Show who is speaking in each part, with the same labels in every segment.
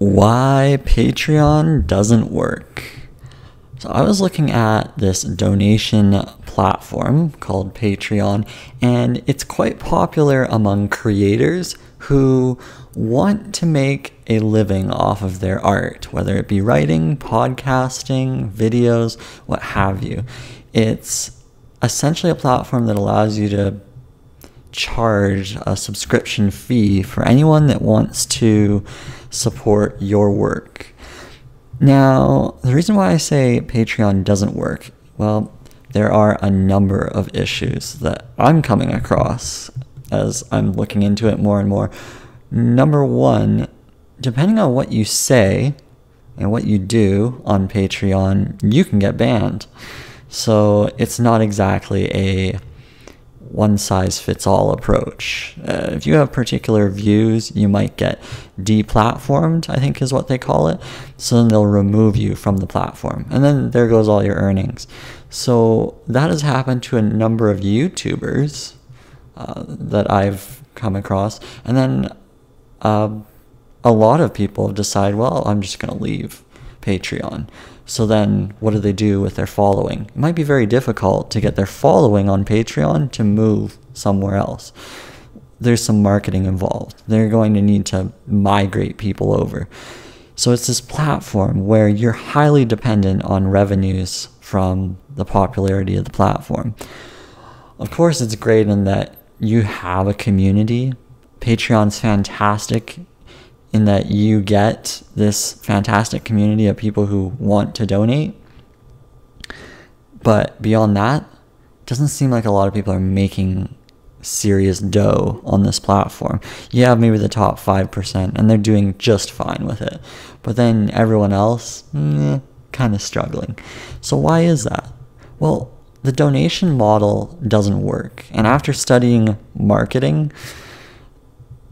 Speaker 1: why Patreon doesn't work. So I was looking at this donation platform called Patreon, and it's quite popular among creators who want to make a living off of their art, whether it be writing, podcasting, videos, what have you. It's essentially a platform that allows you to charge a subscription fee for anyone that wants to support your work. Now, the reason why I say Patreon doesn't work, well, there are a number of issues that I'm coming across as I'm looking into it more and more. Number one, depending on what you say and what you do on Patreon, you can get banned. So it's not exactly a one size fits all approach. Uh, if you have particular views, you might get deplatformed, I think is what they call it. So then they'll remove you from the platform. And then there goes all your earnings. So that has happened to a number of YouTubers uh, that I've come across. And then uh, a lot of people decide, well, I'm just going to leave Patreon. So then, what do they do with their following? It might be very difficult to get their following on Patreon to move somewhere else. There's some marketing involved. They're going to need to migrate people over. So it's this platform where you're highly dependent on revenues from the popularity of the platform. Of course, it's great in that you have a community. Patreon's fantastic in that you get this fantastic community of people who want to donate. But beyond that, it doesn't seem like a lot of people are making serious dough on this platform. You have maybe the top 5%, and they're doing just fine with it. But then everyone else, eh, kind of struggling. So, why is that? Well, the donation model doesn't work. And after studying marketing,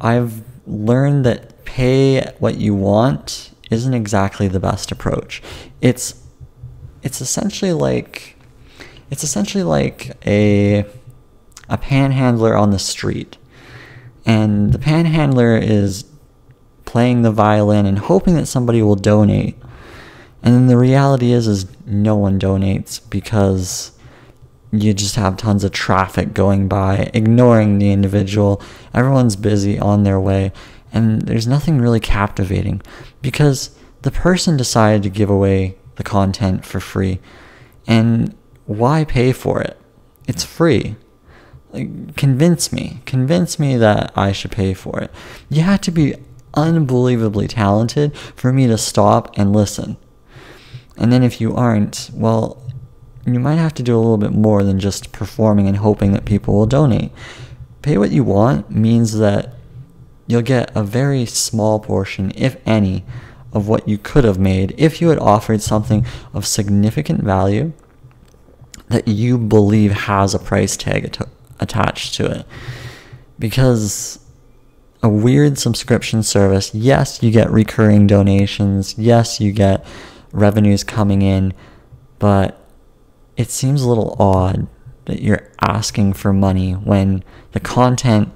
Speaker 1: I've learned that pay what you want isn't exactly the best approach. It's it's essentially like it's essentially like a a panhandler on the street. And the panhandler is playing the violin and hoping that somebody will donate. And then the reality is is no one donates because you just have tons of traffic going by, ignoring the individual. Everyone's busy on their way and there's nothing really captivating because the person decided to give away the content for free. And why pay for it? It's free. Like, convince me. Convince me that i should pay for it. You have to be unbelievably talented for me to stop and listen. And then if you aren't well you might have to do a little bit more than just performing and hoping that people will donate. Pay what you want means that you'll get a very small portion, if any, of what you could have made if you had offered something of significant value that you believe has a price tag at- attached to it. Because a weird subscription service, yes, you get recurring donations, yes, you get revenues coming in, but it seems a little odd that you're asking for money when the content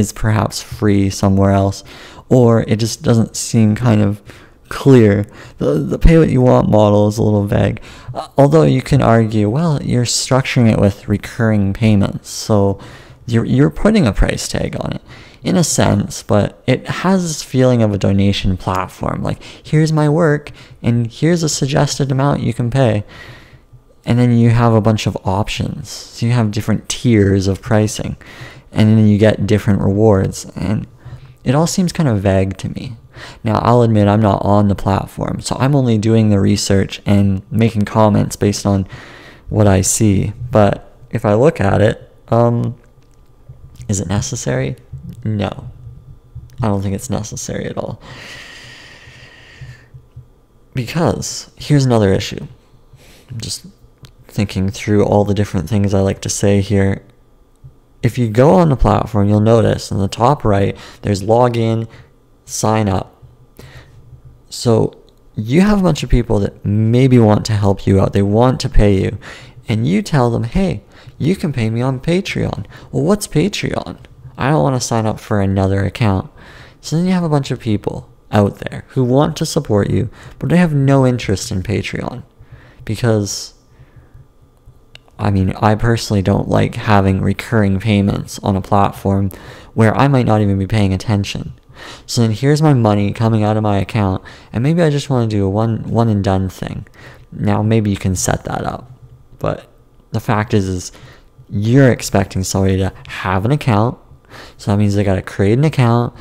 Speaker 1: is perhaps free somewhere else, or it just doesn't seem kind of clear. The, the pay what you want model is a little vague. Uh, although you can argue, well, you're structuring it with recurring payments, so you're, you're putting a price tag on it in a sense, but it has this feeling of a donation platform. Like, here's my work, and here's a suggested amount you can pay. And then you have a bunch of options. So you have different tiers of pricing and then you get different rewards. And it all seems kind of vague to me. Now, I'll admit I'm not on the platform, so I'm only doing the research and making comments based on what I see. But if I look at it, um, is it necessary? No. I don't think it's necessary at all. Because here's another issue. I'm just thinking through all the different things I like to say here if you go on the platform, you'll notice in the top right, there's login, sign up. So you have a bunch of people that maybe want to help you out. They want to pay you. And you tell them, hey, you can pay me on Patreon. Well, what's Patreon? I don't want to sign up for another account. So then you have a bunch of people. out there who want to support you, but they have no interest in Patreon. Because, I mean, I personally don't like having recurring payments on a platform where I might not even be paying attention. So then here's my money coming out of my account, and maybe I just want to do a one one and done thing. Now maybe you can set that up, but the fact is, is you're expecting somebody to have an account, so that means they got to create an account,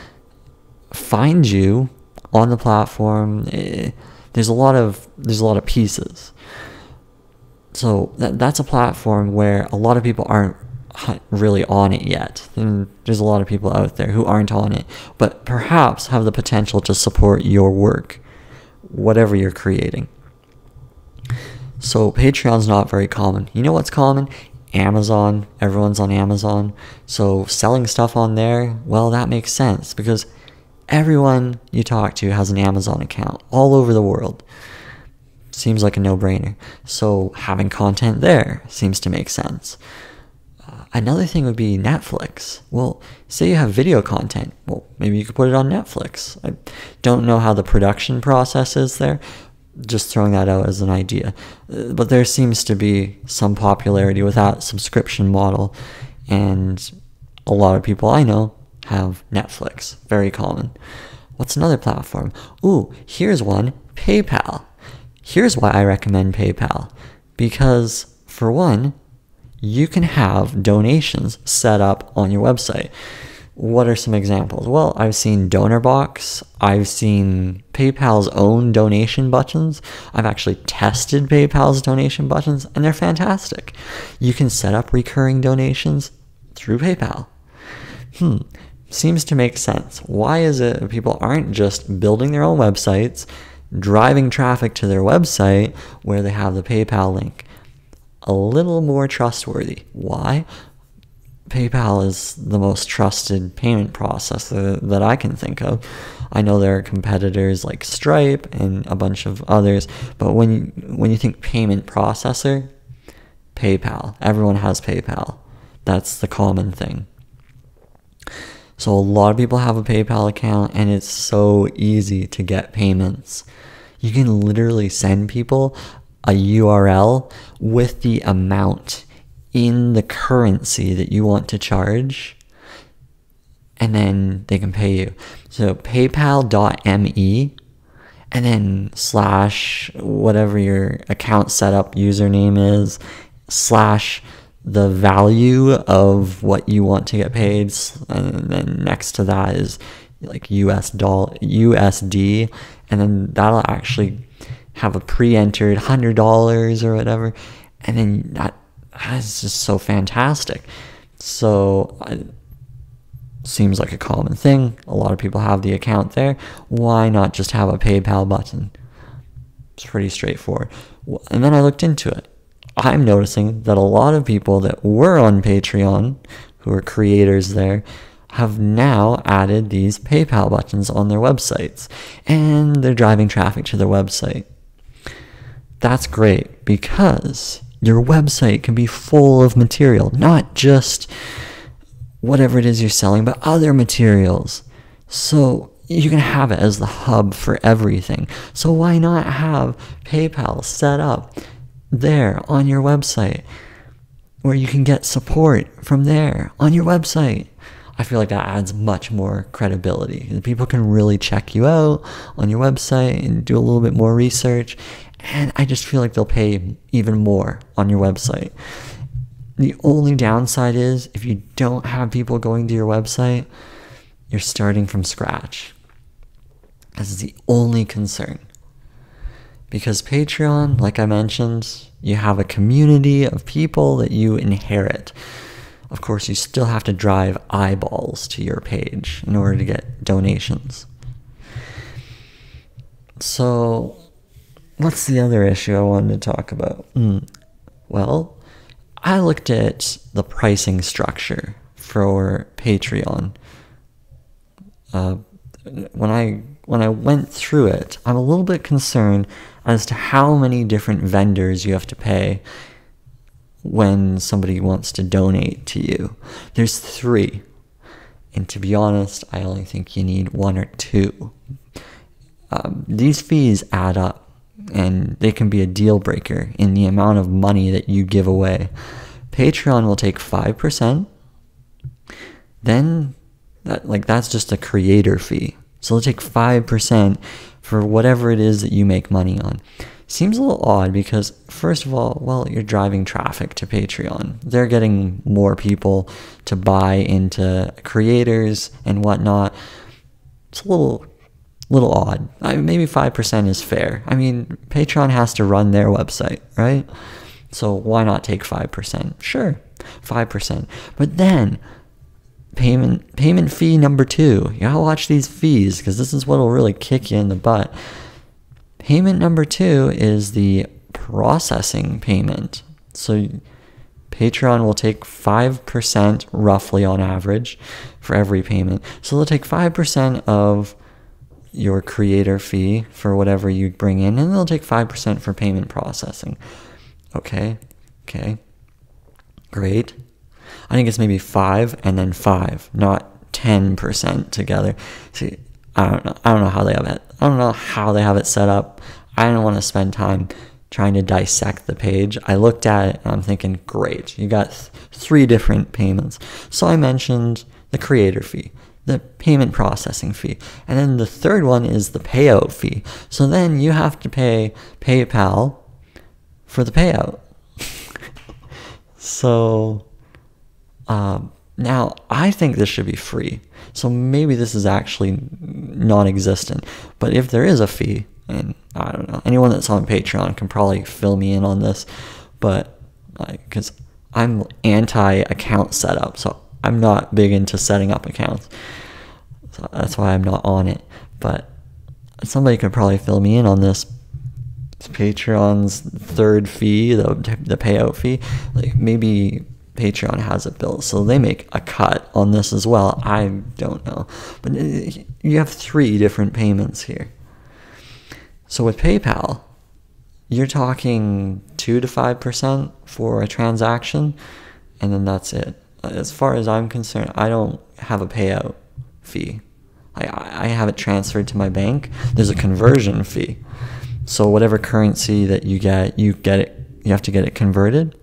Speaker 1: find you on the platform. Eh, there's a lot of there's a lot of pieces. So that, that's a platform where a lot of people aren't really on it yet. And there's a lot of people out there who aren't on it, but perhaps have the potential to support your work, whatever you're creating. So Patreon's not very common. You know what's common? Amazon. Everyone's on Amazon. So selling stuff on there, well, that makes sense because everyone you talk to has an Amazon account all over the world. Seems like a no brainer. So having content there seems to make sense. Uh, another thing would be Netflix. Well, say you have video content. Well, maybe you could put it on Netflix. I don't know how the production process is there. Just throwing that out as an idea. Uh, but there seems to be some popularity with that subscription model. And a lot of people I know have Netflix. Very common. What's another platform? Ooh, here's one PayPal. Here's why I recommend PayPal. Because, for one, you can have donations set up on your website. What are some examples? Well, I've seen DonorBox. I've seen PayPal's own donation buttons. I've actually tested PayPal's donation buttons, and they're fantastic. You can set up recurring donations through PayPal. Hmm, seems to make sense. Why is it people aren't just building their own websites, driving traffic to their website where they have the PayPal link? A little more trustworthy. Why? PayPal is the most trusted payment processor that I can think of. I know there are competitors like Stripe and a bunch of others, but when you, when you think payment processor, PayPal. Everyone has PayPal. That's the common thing. So a lot of people have a PayPal account and it's so easy to get payments. You can literally send people a URL with the amount in the currency that you want to charge and then they can pay you. So paypal.me and then slash whatever your account setup username is slash the value of what you want to get paid, and then next to that is like US dollar USD, and then that'll actually have a pre-entered hundred dollars or whatever, and then that that's just so fantastic. So it seems like a common thing. A lot of people have the account there. Why not just have a PayPal button? It's pretty straightforward. And then I looked into it I'm noticing that a lot of people that were on Patreon, who are creators there, have now added these PayPal buttons on their websites, and they're driving traffic to their website. That's great because your website can be full of material, not just whatever it is you're selling, but other materials. So you can have it as the hub for everything. So why not have PayPal set up there on your website where you can get support from there on your website. I feel like that adds much more credibility. People can really check you out on your website and do a little bit more research. And I just feel like they'll pay even more on your website. The only downside is if you don't have people going to your website, you're starting from scratch. This is the only concern. Because Patreon, like I mentioned, you have a community of people that you inherit. Of course, you still have to drive eyeballs to your page in order to get donations. So, what's the other issue I wanted to talk about? Mm. Well, I looked at the pricing structure for Patreon. Uh, when I when I went through it, I'm a little bit concerned as to how many different vendors you have to pay when somebody wants to donate to you. There's three. And to be honest, I only think you need one or two. um, these fees add up and they can be a deal breaker in the amount of money that you give away. Patreon will take 5%. Then that like that's just a creator fee. So they'll take 5% for whatever it is that you make money on. Seems a little odd because first of all, well, you're driving traffic to Patreon. They're getting more people to buy into creators and whatnot. It's a little little odd. I mean, maybe 5% is fair. I mean, Patreon has to run their website, right? So why not take 5%? Sure, 5%. But then payment payment fee number 2. You got to watch these fees because this is what will really kick you in the butt. Payment number 2 is the processing payment. So Patreon will take 5% roughly on average for every payment. So they'll take 5% of your creator fee for whatever you bring in, and they'll take 5% for payment processing. Okay, okay, great. I think it's maybe 5 and then 5, not 10% together. See, I don't know. I don't know how they have it. I don't know how they have it set up. I don't want to spend time trying to dissect the page. I looked at it and I'm thinking, great, you got th- three different payments. So I mentioned the creator fee the payment processing fee. And then the third one is the payout fee. So then you have to pay PayPal for the payout. so um, now I think this should be free. So maybe this is actually non existent. But if there is a fee, and I don't know, anyone that's on Patreon can probably fill me in on this, but because I'm anti account setup, so I'm not big into setting up accounts. So that's why I'm not on it. But somebody could probably fill me in on this. It's Patreon's third fee, the the payout fee. Like maybe Patreon has it built, so they make a cut on this as well. I don't know, but uh, you have three different payments here. So with PayPal, you're talking two to five percent for a transaction, and then that's it as far as I'm concerned, I don't have a payout fee. I, I have it transferred to my bank. There's a conversion fee. So whatever currency that you get, you get it. You have to get it converted.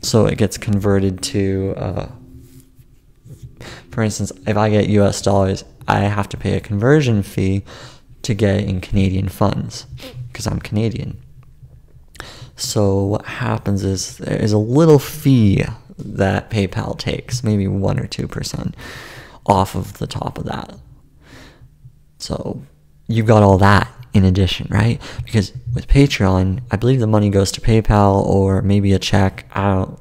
Speaker 1: So it gets converted to, uh, for instance, if I get U.S. dollars, I have to pay a conversion fee to get in Canadian funds because I'm Canadian. So what happens is there's a little fee that PayPal takes, maybe 1 or 2% off of the top of that. So you've got all that in addition, right? Because with Patreon, I believe the money goes to PayPal or maybe a check. I don't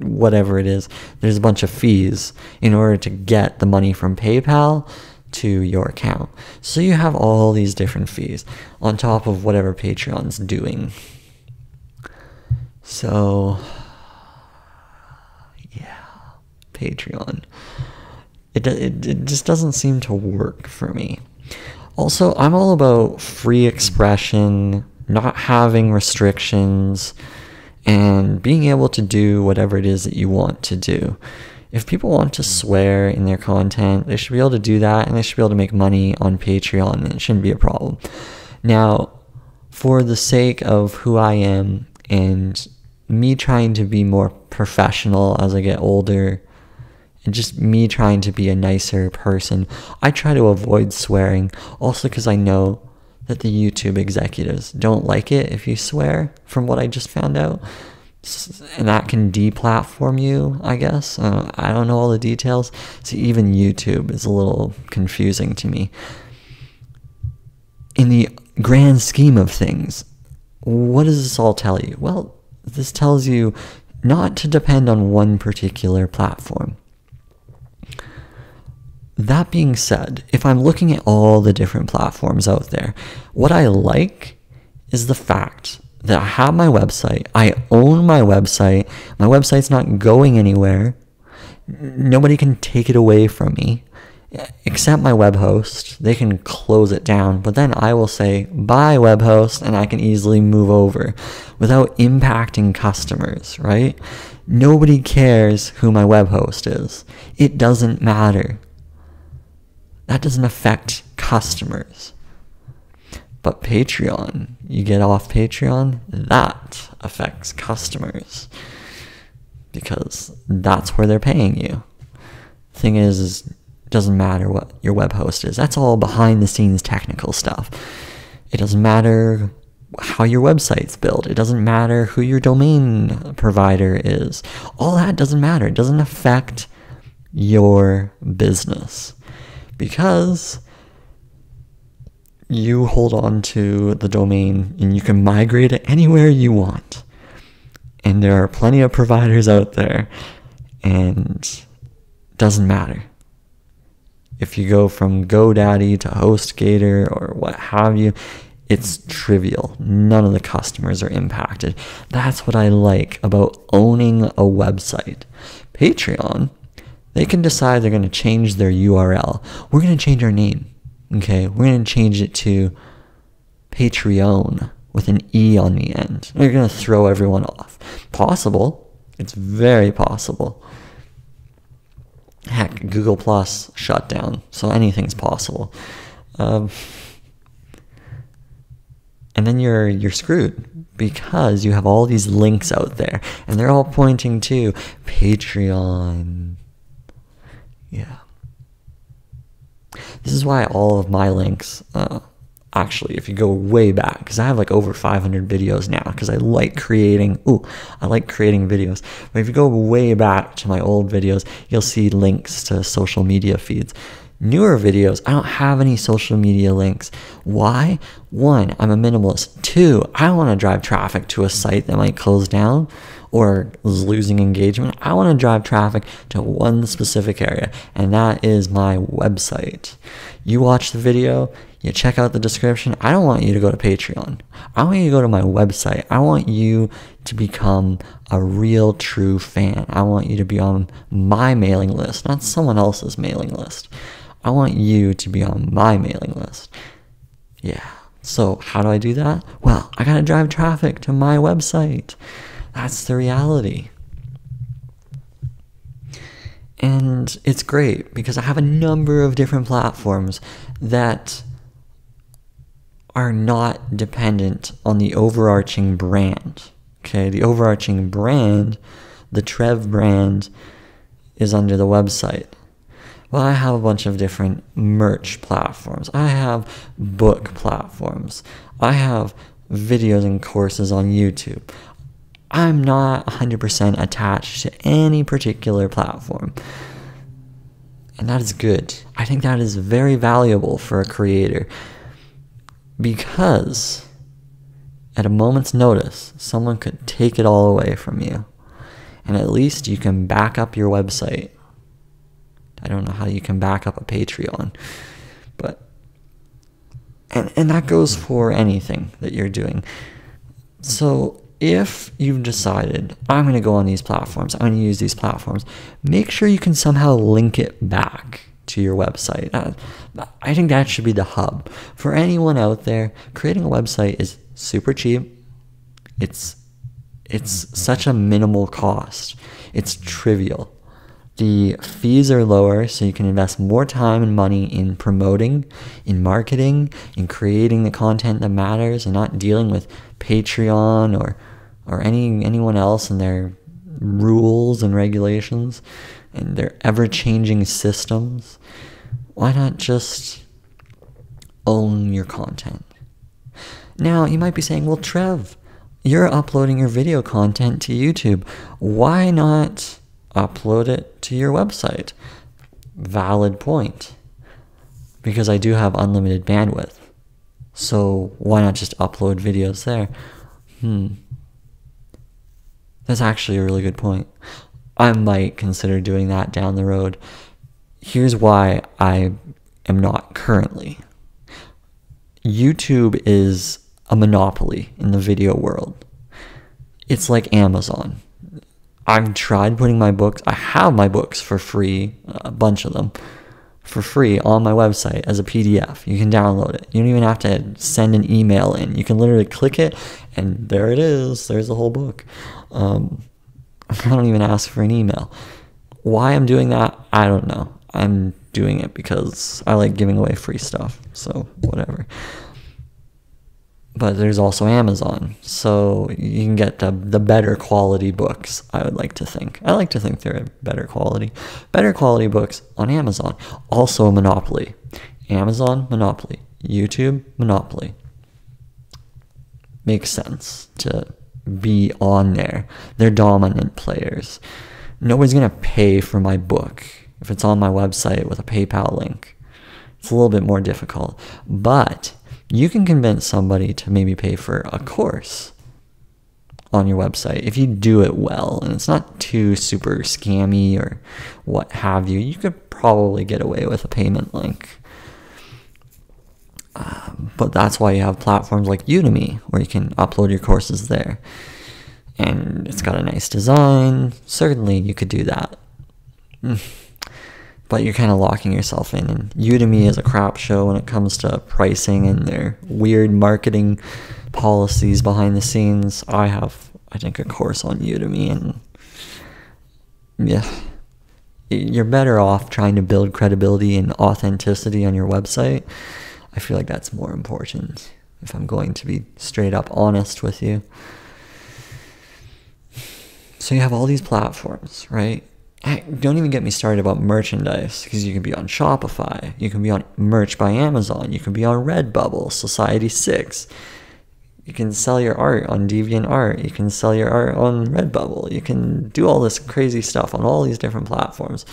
Speaker 1: whatever it is. There's a bunch of fees in order to get the money from PayPal to your account. So you have all these different fees on top of whatever Patreon's doing. So yeah, Patreon. It, it, it just doesn't seem to work for me. Also, I'm all about free expression, not having restrictions, and being able to do whatever it is that you want to do. If people want to swear in their content, they should be able to do that and they should be able to make money on Patreon, and it shouldn't be a problem. Now, for the sake of who I am and me trying to be more professional as I get older and just me trying to be a nicer person. I try to avoid swearing, also because I know that the YouTube executives don't like it if you swear, from what I just found out. And that can deplatform you, I guess. Uh, I don't know all the details. So even YouTube is a little confusing to me. In the grand scheme of things, what does this all tell you? Well, this tells you not to depend on one particular platform. That being said, if I'm looking at all the different platforms out there, what I like is the fact that I have my website, I own my website, my website's not going anywhere, nobody can take it away from me except my web host. They can close it down, but then I will say bye web host and I can easily move over without impacting customers, right? Nobody cares who my web host is. It doesn't matter that doesn't affect customers. But Patreon, you get off Patreon, that affects customers because that's where they're paying you. Thing is, is doesn't matter what your web host is. That's all behind the scenes technical stuff. It doesn't matter how your website's built. It doesn't matter who your domain provider is. All that doesn't matter. It doesn't affect your business because you hold on to the domain and you can migrate it anywhere you want. And there are plenty of providers out there and it doesn't matter. If you go from GoDaddy to HostGator or what have you, it's trivial. None of the customers are impacted. That's what I like about owning a website. Patreon, they can decide they're going to change their URL. We're going to change our name. Okay, we're going to change it to Patreon with an E on the end. We're going to throw everyone off. Possible. It's very possible. Heck, Google Plus shut down, so anything's possible. Um, and then you're you're screwed because you have all these links out there, and they're all pointing to Patreon. Yeah. This is why all of my links, uh, actually, if you go way back, because I have like over 500 videos now, because I like creating, ooh, I like creating videos. But if you go way back to my old videos, you'll see links to social media feeds. Newer videos, I don't have any social media links. Why? One, I'm a minimalist. Two, I don't want to drive traffic to a site that might close down or losing engagement. I want to drive traffic to one specific area, and that is my website. You watch the video, you check out the description. I don't want you to go to Patreon. I want you to go to my website. I want you to become a real, true fan. I want you to be on my mailing list, not someone else's mailing list. I want you to be on my mailing list. Yeah. So, how do I do that? Well, I gotta drive traffic to my website. That's the reality. And it's great because I have a number of different platforms that are not dependent on the overarching brand. Okay, the overarching brand, the Trev brand, is under the website. Well, I have a bunch of different merch platforms. I have book platforms. I have videos and courses on YouTube. I'm not 100% attached to any particular platform. And that is good. I think that is very valuable for a creator because at a moment's notice, someone could take it all away from you. And at least you can back up your website I don't know how you can back up a Patreon, but and and that goes for anything that you're doing. So if you've decided I'm going to go on these platforms, I'm going to use these platforms, make sure you can somehow link it back to your website. I think that should be the hub. For anyone out there, creating a website is super cheap. It's it's such a minimal cost. It's trivial. The fees are lower, so you can invest more time and money in promoting, in marketing, in creating the content that matters, and not dealing with Patreon or or any anyone else and their rules and regulations and their ever-changing systems. Why not just own your content? Now, you might be saying, "Well, Trev, you're uploading your video content to YouTube. Why not upload it to your website. Valid point. Because I do have unlimited bandwidth. So why not just upload videos there? Hmm. That's actually a really good point. I might consider doing that down the road. Here's why I am not currently. YouTube is a monopoly in the video world. It's like Amazon. I've tried putting my books, I have my books for free, a bunch of them, for free on my website as a PDF. You can download it. You don't even have to send an email in. You can literally click it, and there it is. There's the whole book. Um, I don't even ask for an email. Why I'm doing that, I don't know. I'm doing it because I like giving away free stuff. So, whatever. But there's also Amazon. So you can get the, the better quality books, I would like to think. I like to think they're better quality. Better quality books on Amazon. Also Monopoly. Amazon, Monopoly. YouTube, Monopoly. Makes sense to be on there. They're dominant players. Nobody's going to pay for my book if it's on my website with a PayPal link. It's a little bit more difficult. But you can convince somebody to maybe pay for a course on your website if you do it well and it's not too super scammy or what have you. You could probably get away with a payment link. Um, but that's why you have platforms like Udemy where you can upload your courses there. And it's got a nice design. Certainly, you could do that. but you're kind of locking yourself in. And Udemy is a crap show when it comes to pricing and their weird marketing policies behind the scenes. I have, I think, a course on Udemy, and yeah, you're better off trying to build credibility and authenticity on your website. I feel like that's more important if I'm going to be straight up honest with you. So you have all these platforms, right? Don't even get me started about merchandise because you can be on Shopify, you can be on Merch by Amazon, you can be on Redbubble, Society6. You can sell your art on DeviantArt. You can sell your art on Redbubble. You can do all this crazy stuff on all these different platforms.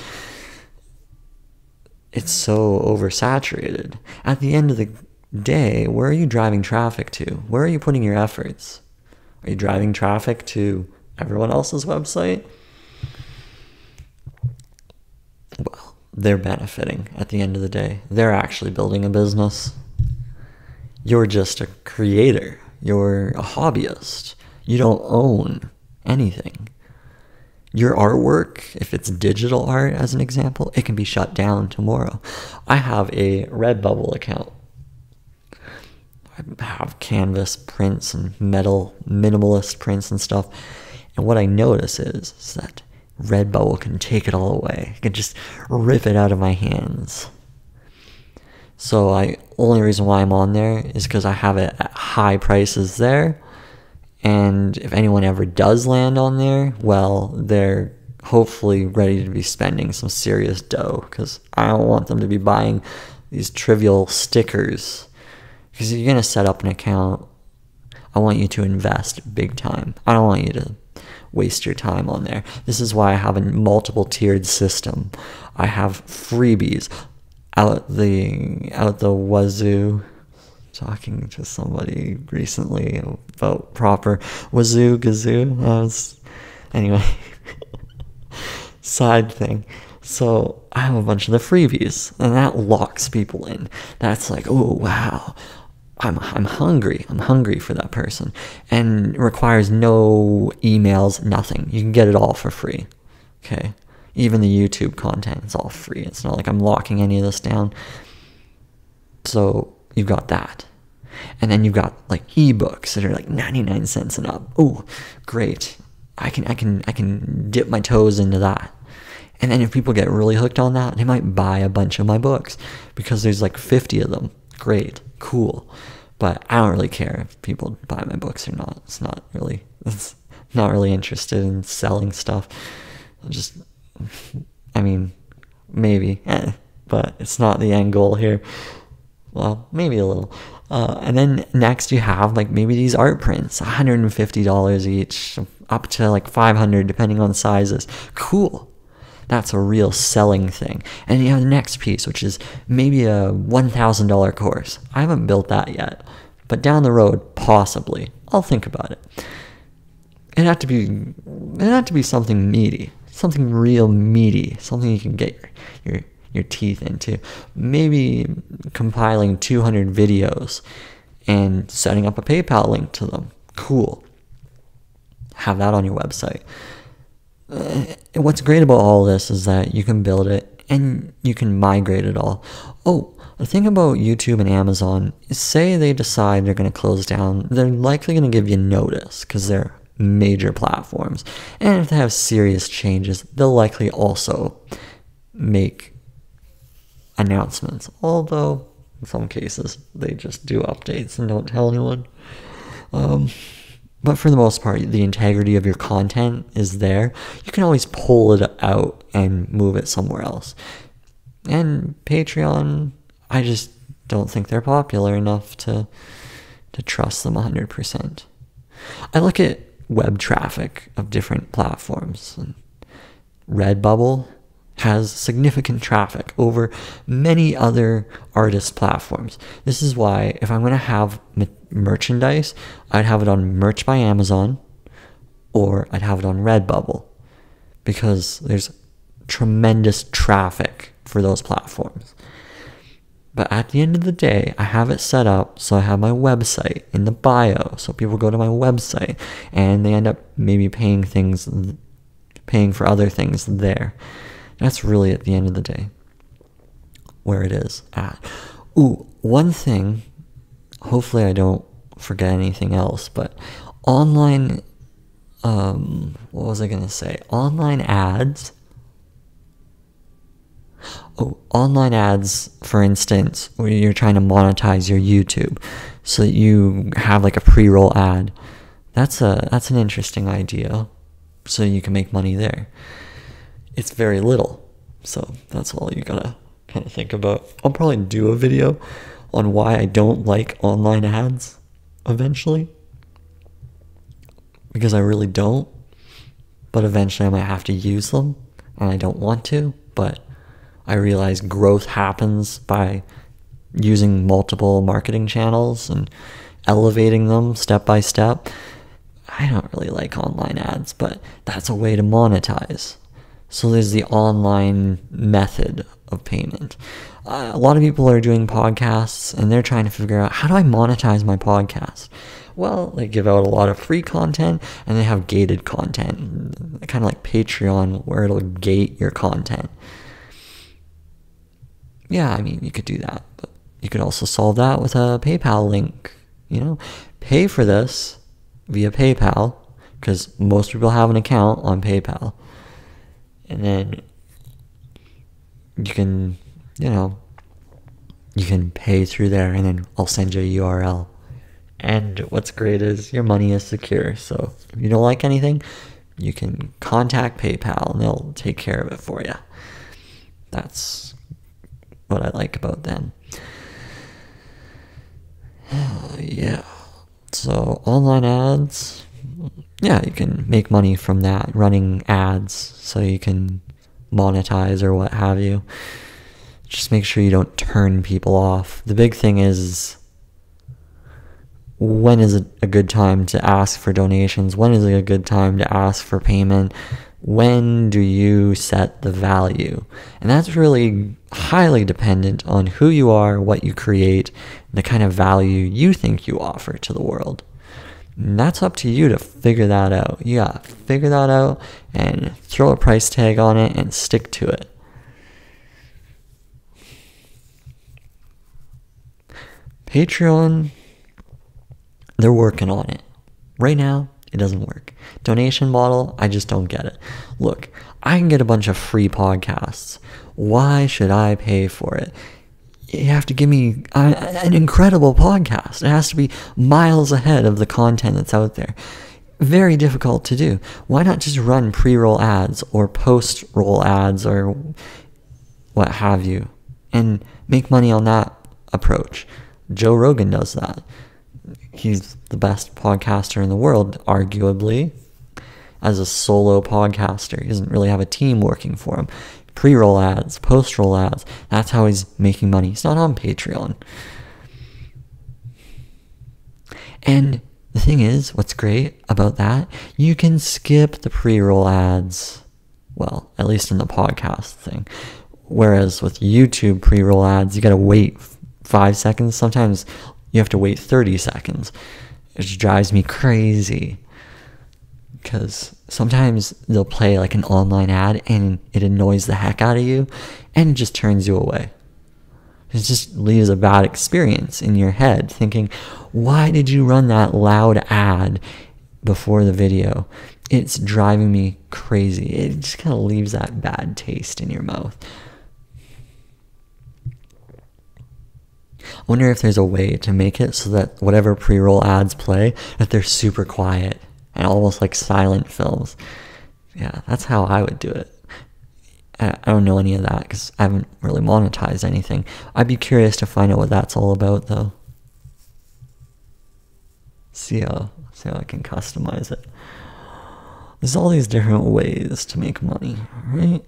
Speaker 1: It's so oversaturated. At the end of the day, where are you driving traffic to? Where are you putting your efforts? Are you driving traffic to everyone else's website? well, they're benefiting at the end of the day. They're actually building a business. You're just a creator, you're a hobbyist. You don't own anything. Your artwork, if it's digital art as an example, it can be shut down tomorrow. I have a Redbubble account. I have canvas prints and metal minimalist prints and stuff. And what I notice is, is that Redbubble can take it all away. It can just rip it out of my hands. So I only reason why I'm on there is because I have it at high prices there. And if anyone ever does land on there, well, they're hopefully ready to be spending some serious dough because I don't want them to be buying these trivial stickers. Because you're going to set up an account, I want you to invest big time. I don't want you to waste your time on there. This is why I have a multiple tiered system. I have freebies out the out the wazoo. Talking to somebody recently about proper wazoo gazoo. Was, anyway, side thing. So I have a bunch of the freebies, and that locks people in. That's like, oh wow, I'm, I'm hungry. I'm hungry for that person. And requires no emails, nothing. You can get it all for free. Okay. Even the YouTube content is all free. It's not like I'm locking any of this down. So you've got that. And then you've got like ebooks that are like 99 cents and up. Oh, great. I can I can I can dip my toes into that. And then if people get really hooked on that, they might buy a bunch of my books because there's like 50 of them. Great cool. But I don't really care if people buy my books or not. It's not really, it's not really interested in selling stuff. just, I mean, maybe, eh, but it's not the end goal here. Well, maybe a little. Uh, and then next you have like maybe these art prints, $150 each, up to like 500 depending on sizes. Cool. That's a real selling thing. And you have the next piece, which is maybe a $1,000 course. I haven't built that yet, but down the road, possibly. I'll think about it. It had to be, it had to be something meaty, something real meaty, something you can get your, your, your teeth into. Maybe compiling 200 videos and setting up a PayPal link to them. Cool. Have that on your website. Uh, what's great about all this is that you can build it and you can migrate it all. Oh, the thing about YouTube and Amazon is say they decide they're going to close down, they're likely going to give you notice because they're major platforms. And if they have serious changes, they'll likely also make announcements. Although in some cases. They just do updates and don't tell anyone. Um, but for the most part, the integrity of your content is there. You can always pull it out and move it somewhere else. And Patreon, I just don't think they're popular enough to to trust them 100%. I look at web traffic of different platforms. Redbubble has significant traffic over many other artist platforms. This is why if I'm going to have merchandise, I'd have it on Merch by Amazon or I'd have it on Redbubble because there's tremendous traffic for those platforms. But at the end of the day, I have it set up so I have my website in the bio. So people go to my website and they end up maybe paying things, paying for other things there. That's really at the end of the day where it is at. Ooh, one thing, hopefully I don't forget anything else, but online, um, what was I to say? Online ads oh, online ads, for instance, where you're trying to monetize your YouTube, so that you have like a pre-roll ad. That's a that's an interesting idea, so you can make money there. It's very little, so that's all you gotta kind of think about. I'll probably do a video on why I don't like online ads eventually, because I really don't. But eventually, I might have to use them, and I don't want to. But I realize growth happens by using multiple marketing channels and elevating them step by step. I don't really like online ads, but that's a way to monetize. So there's the online method of payment. Uh, a lot of people are doing podcasts and they're trying to figure out how do I monetize my podcast? Well, they give out a lot of free content and they have gated content, kind of like Patreon, where it'll gate your content yeah, I mean, you could do that, but you could also solve that with a PayPal link. You know, pay for this via PayPal because most people have an account on PayPal, and then you can, you know, you can pay through there, and then I'll send you a URL. And what's great is your money is secure. So if you don't like anything, you can contact PayPal and they'll take care of it for you. That's what I like about them. yeah. So online ads, yeah, you can make money from that running ads so you can monetize or what have you. Just make sure you don't turn people off. The big thing is when is it a good time to ask for donations? When is it a good time to ask for payment? when do you set the value? And that's really highly dependent on who you are, what you create, the kind of value you think you offer to the world. And that's up to you to figure that out. Gotta figure that out and throw a price tag on it and stick to it. Patreon, they're working on it. Right now, it doesn't work. Donation model, I just don't get it. Look, I can get a bunch of free podcasts. Why should I pay for it? You have to give me an incredible podcast. It has to be miles ahead of the content that's out there. Very difficult to do. Why not just run pre roll ads or post roll ads or what have you and make money on that approach? Joe Rogan does that he's the best podcaster in the world, arguably. As a solo podcaster, he doesn't really have a team working for him. Pre roll ads, post roll ads, that's how he's making money. He's not on Patreon. And the thing is, what's great about that, you can skip the pre roll ads. Well, at least in the podcast thing. Whereas with YouTube pre roll ads, you gotta wait five seconds, sometimes you have to wait 30 seconds. It drives me crazy. Because sometimes they'll play like an online ad and it annoys the heck out of you and just turns you away. It just leaves a bad experience in your head thinking, why did you run that loud ad before the video? It's driving me crazy. It just kind of leaves that bad taste in your mouth. Wonder if there's a way to make it so that whatever pre-roll ads play, that they're super quiet and almost like silent films. Yeah, that's how I would do it. I don't know any of that because I haven't really monetized anything. I'd be curious to find out what that's all about, though. See how see how I can customize it. There's all these different ways to make money, right?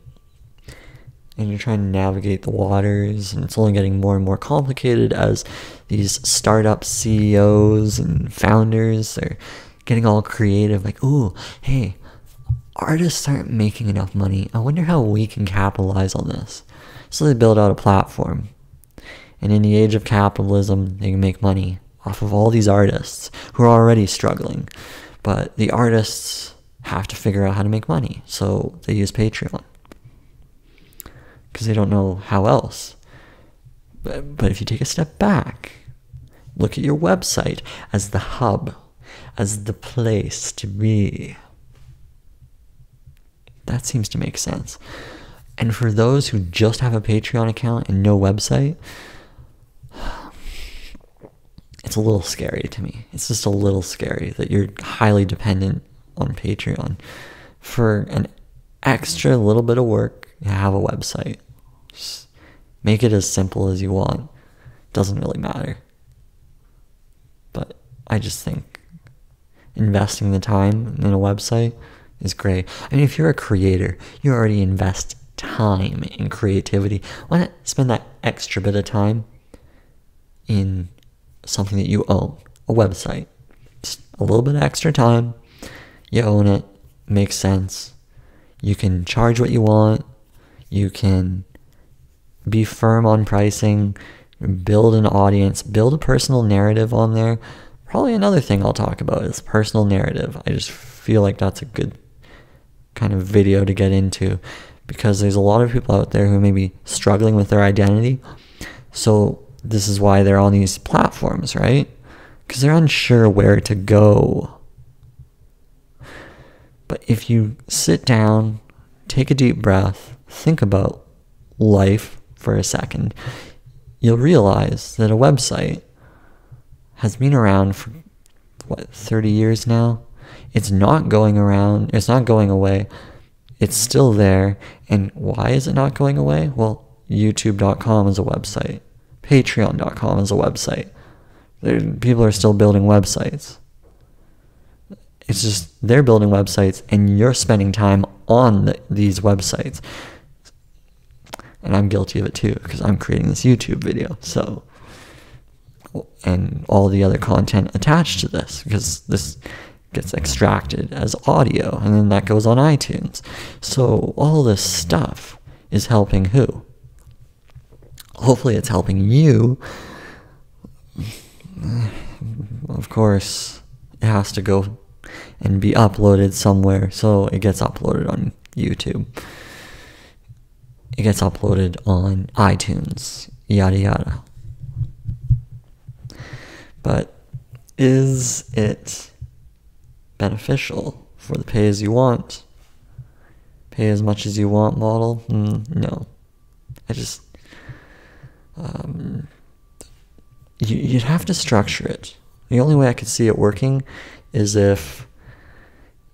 Speaker 1: And you're trying to navigate the waters, and it's only getting more and more complicated as these startup CEOs and founders are getting all creative. Like, ooh, hey, artists aren't making enough money. I wonder how we can capitalize on this. So they build out a platform. And in the age of capitalism, they can make money off of all these artists who are already struggling. But the artists have to figure out how to make money. So they use Patreon. Because they don't know how else. But, but if you take a step back, look at your website as the hub, as the place to be that seems to make sense. And for those who just have a Patreon account and no website, it's a little scary to me. It's just a little scary that you're highly dependent on Patreon. For an extra little bit of work, you have a website. Just make it as simple as you want. Doesn't really matter. But I just think investing the time in a website is great. I mean, if you're a creator, you already invest time in creativity. Why not spend that extra bit of time in something that you own, a website? Just a little bit extra time, you own it, makes sense. You can charge what you want, you can be firm on pricing, build an audience, build a personal narrative on there. Probably another thing I'll talk about is personal narrative. I just feel like that's a good kind of video to get into because there's a lot of people out there who may be struggling with their identity. So this is why they're on these platforms, right? Because they're unsure where to go. But if you sit down, take a deep breath, think about life for a second, you'll realize that a website has been around for what 30 years now it's not going around, it's not going away. It's still there. And why is it not going away? Well, youtube.com is a website. Patreon.com is a website. People are still building websites. It's just they're building websites and you're spending time on the, these websites. And I'm guilty of it too because I'm creating this YouTube video. So, and all the other content attached to this because this gets extracted as audio and then that goes on iTunes. So all this stuff is helping who? Hopefully it's helping you. Of course, it has to go and be uploaded somewhere, so it gets uploaded on YouTube. It gets uploaded on iTunes, yada yada. But is it beneficial for the pay as you want. Pay as much as you want model? Mm, no. I just. Um, you, you'd have to structure it. The only way I could see it working is if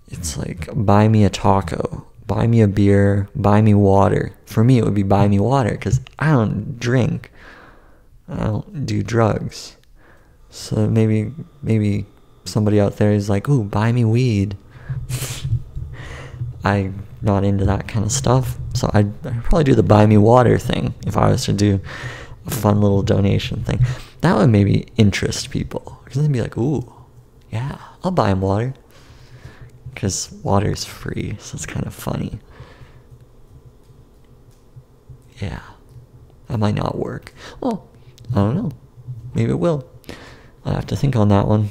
Speaker 1: it's like buy me a taco, buy me a beer, buy me water. For me, it would be buy me water because I don't drink, I don't do drugs. So maybe maybe somebody out there is like, ooh, buy me weed. I'm not into that kind of stuff. So I'd, I'd, probably do the buy me water thing if I was to do a fun little donation thing. That would maybe interest people. Because they'd be like, ooh, yeah, I'll buy them water. Because water is free, so it's kind of funny. Yeah, that might not work. Well, I don't know. Maybe it will. I'll have to think on that one.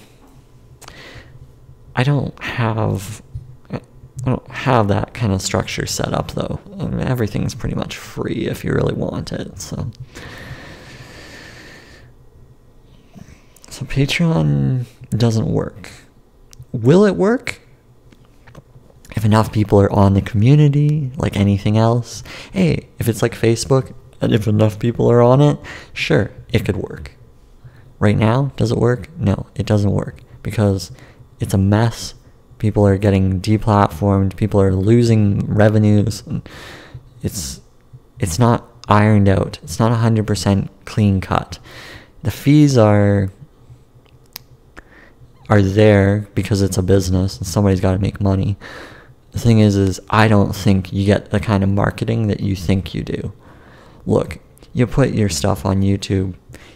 Speaker 1: I don't have I don't have that kind of structure set up though. I mean, everything's pretty much free if you really want it. So So Patreon doesn't work. Will it work? If enough people are on the community, like anything else, hey, if it's like Facebook and if enough people are on it, sure, it could work. Right now, does it work? No, it doesn't work because it's a mess. People are getting deplatformed. People are losing revenues. It's it's not ironed out. It's not 100% clean cut. The fees are are there because it's a business and somebody's got to make money. The thing is is I don't think you get the kind of marketing that you think you do. Look, you put your stuff on YouTube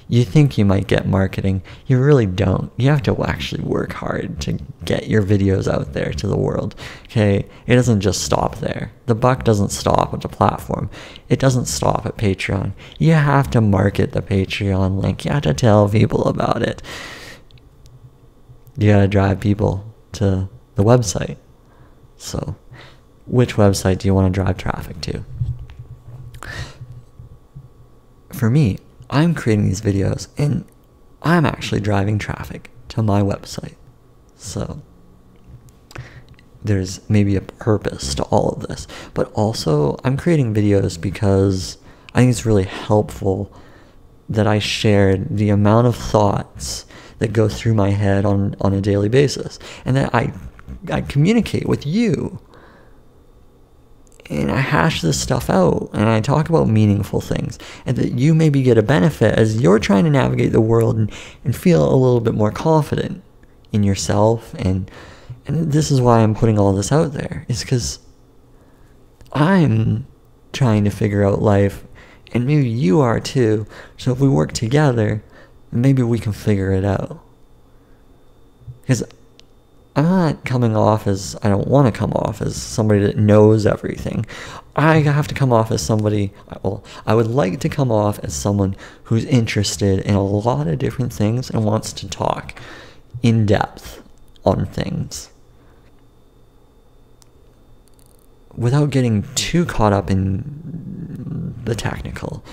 Speaker 1: you think you might get marketing. You really don't. You have to actually work hard to get your videos out there to the world. Okay? It doesn't just stop there. The buck doesn't stop at the platform. It doesn't stop at Patreon. You have to market the Patreon link. You have to tell people about it. You gotta drive people to the website. So, which website do you want to drive traffic to? For me, I'm creating these videos and I'm actually driving traffic to my website. So there's maybe a purpose to all of this. But also, I'm creating videos because I think it's really helpful that I shared the amount of thoughts that go through my head on, on a daily basis and that I, I communicate with you. And I hash this stuff out and I talk about meaningful things and that you maybe get a benefit as you're trying to navigate the world and, and feel a little bit more confident in yourself. And and this is why I'm putting all this out there is because I'm trying to figure out life and maybe you are too. So if we work together maybe we can figure it out. Because I'm not coming off as I don't want to come off as somebody that knows everything. I have to come off as somebody, well, I would like to come off as someone who's interested in a lot of different things and wants to talk in depth on things without getting too caught up in the technical,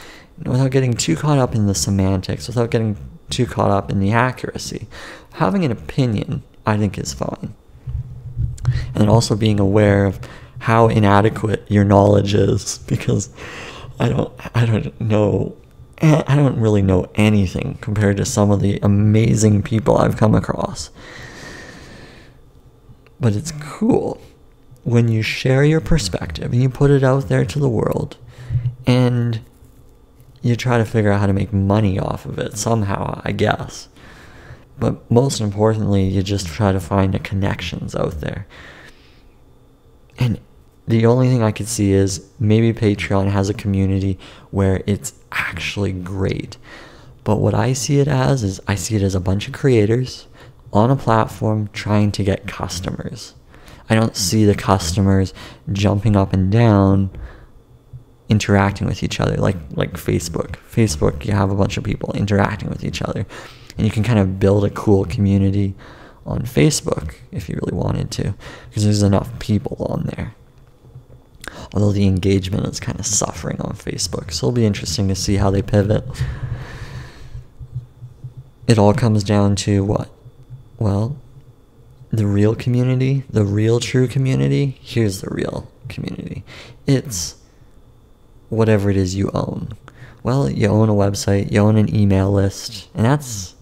Speaker 1: without getting too caught up in the semantics, without getting too caught up in the accuracy. Having an opinion I think is fine. And also being aware of how inadequate your knowledge is because I don't I don't know I don't really know anything compared to some of the amazing people I've come across. But it's cool when you share your perspective and you put it out there to the world and you try to figure out how to make money off of it somehow, I guess. But most importantly, you just try to find the connections out there. And the only thing I could see is maybe Patreon has a community where it's actually great. But what I see it as is I see it as a bunch of creators on a platform trying to get customers. I don't see the customers jumping up and down interacting with each other like like Facebook. Facebook you have a bunch of people interacting with each other and you can kind of build a cool community on Facebook if you really wanted to, because there's enough people on there. Although the engagement is kind of suffering on Facebook, so it'll be interesting to see how they pivot. It all comes down to what? Well, the real community, the real true community, here's the real community. It's whatever it is you own. Well, you own a website, you own an email list, and that's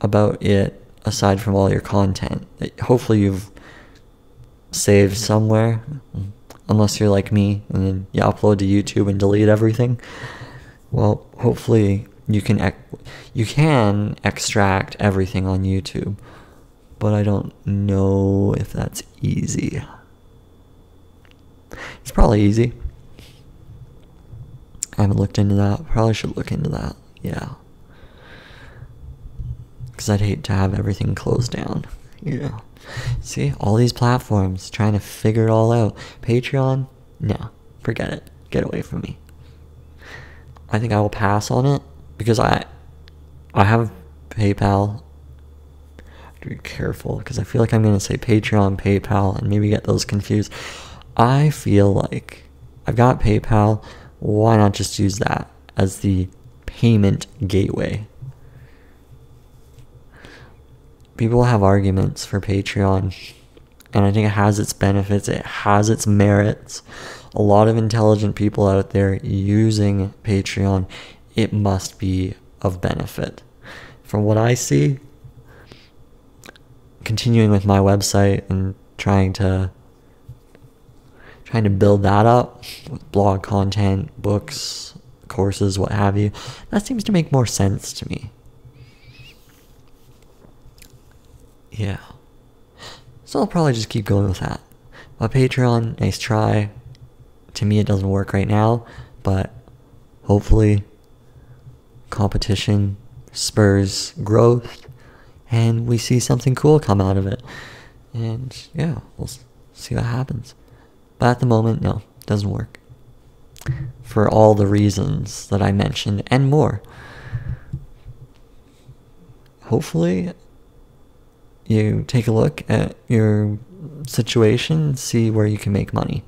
Speaker 1: about it aside from all your content. Hopefully you've saved somewhere unless you're like me and then you upload to YouTube and delete everything. Well hopefully you can you can extract everything on YouTube but I don't know if that's easy. It's probably easy haven't looked into that probably should look into that yeah because I'd hate to have everything closed down. Yeah. See, all these platforms trying to figure it all out. Patreon, no, forget it. Get away from me. I think I will pass on it because I, I have PayPal. to be careful because I feel like I'm gonna say Patreon, PayPal, and maybe get those confused. I feel like I've got PayPal. Why not just use that as the payment gateway? people have arguments for Patreon, and I think it has its benefits, it has its merits. A lot of intelligent people out there using Patreon, it must be of benefit. From what I see, continuing with my website and trying to trying to build that up with blog content, books, courses, what have you, that seems to make more sense to me. Yeah. So I'll probably just keep going with that. My Patreon, nice try. To me, it doesn't work right now, but hopefully, competition spurs growth and we see something cool come out of it. And yeah, we'll see what happens. But at the moment, no, doesn't work. For all the reasons that I mentioned and more. Hopefully, you take a look at your situation, see where you can make money.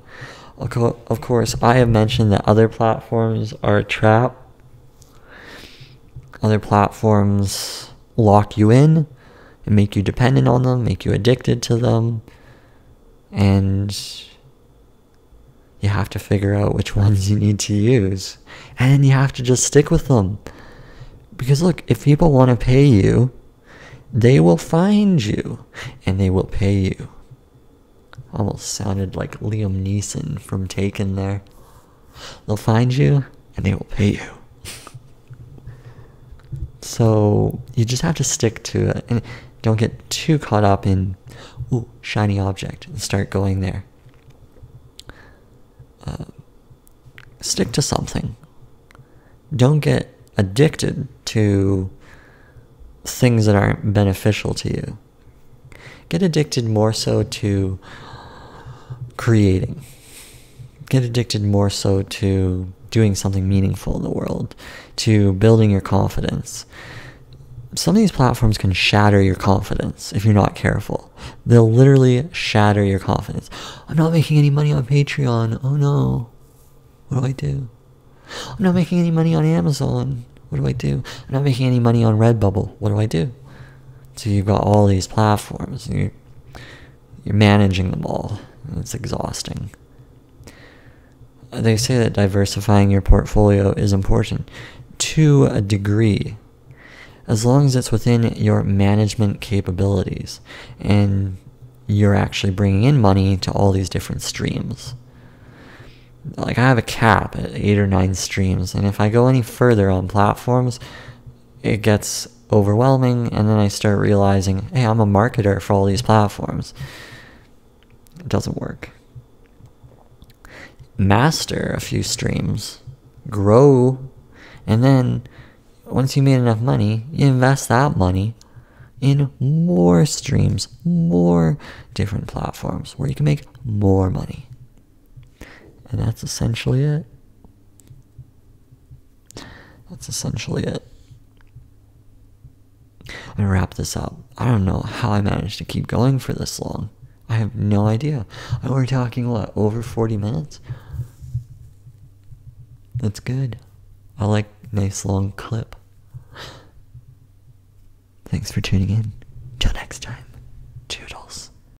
Speaker 1: Of course, I have mentioned that other platforms are a trap. Other platforms lock you in and make you dependent on them, make you addicted to them. And you have to figure out which ones you need to use. And you have to just stick with them. Because look, if people want to pay you, they will find you and they will pay you. Almost sounded like Liam Neeson from Taken there. They'll find you and they will pay you. So you just have to stick to it and don't get too caught up in, ooh, shiny object and start going there. Uh, stick to something. Don't get addicted to things that aren't beneficial to you. Get addicted more so to creating. Get addicted more so to doing something meaningful in the world, to building your confidence. Some of these platforms can shatter your confidence if you're not careful. They'll literally shatter your confidence. I'm not making any money on Patreon. Oh no. What do I do? I'm not making any money on Amazon. What do I do? I'm not making any money on Redbubble. What do I do? So you've got all these platforms. You're, you're managing them all. It's exhausting they say that diversifying your portfolio is important to a degree as long as it's within your management capabilities and you're actually bringing in money to all these different streams. Like I have a cap at 8 or 9 streams and if I go any further on platforms it gets overwhelming and then I start realizing, "Hey, I'm a marketer for all these platforms." It doesn't work master a few streams, grow, and then once you made enough money, you invest that money in more streams, more different platforms where you can make more money. And that's essentially it. That's essentially it. I'm gonna wrap this up. I don't know how I managed to keep going for this long. I have no idea. We're talking what over 40 minutes. That's good. I like nice long clip. Thanks for tuning in. Till next time. Toodles.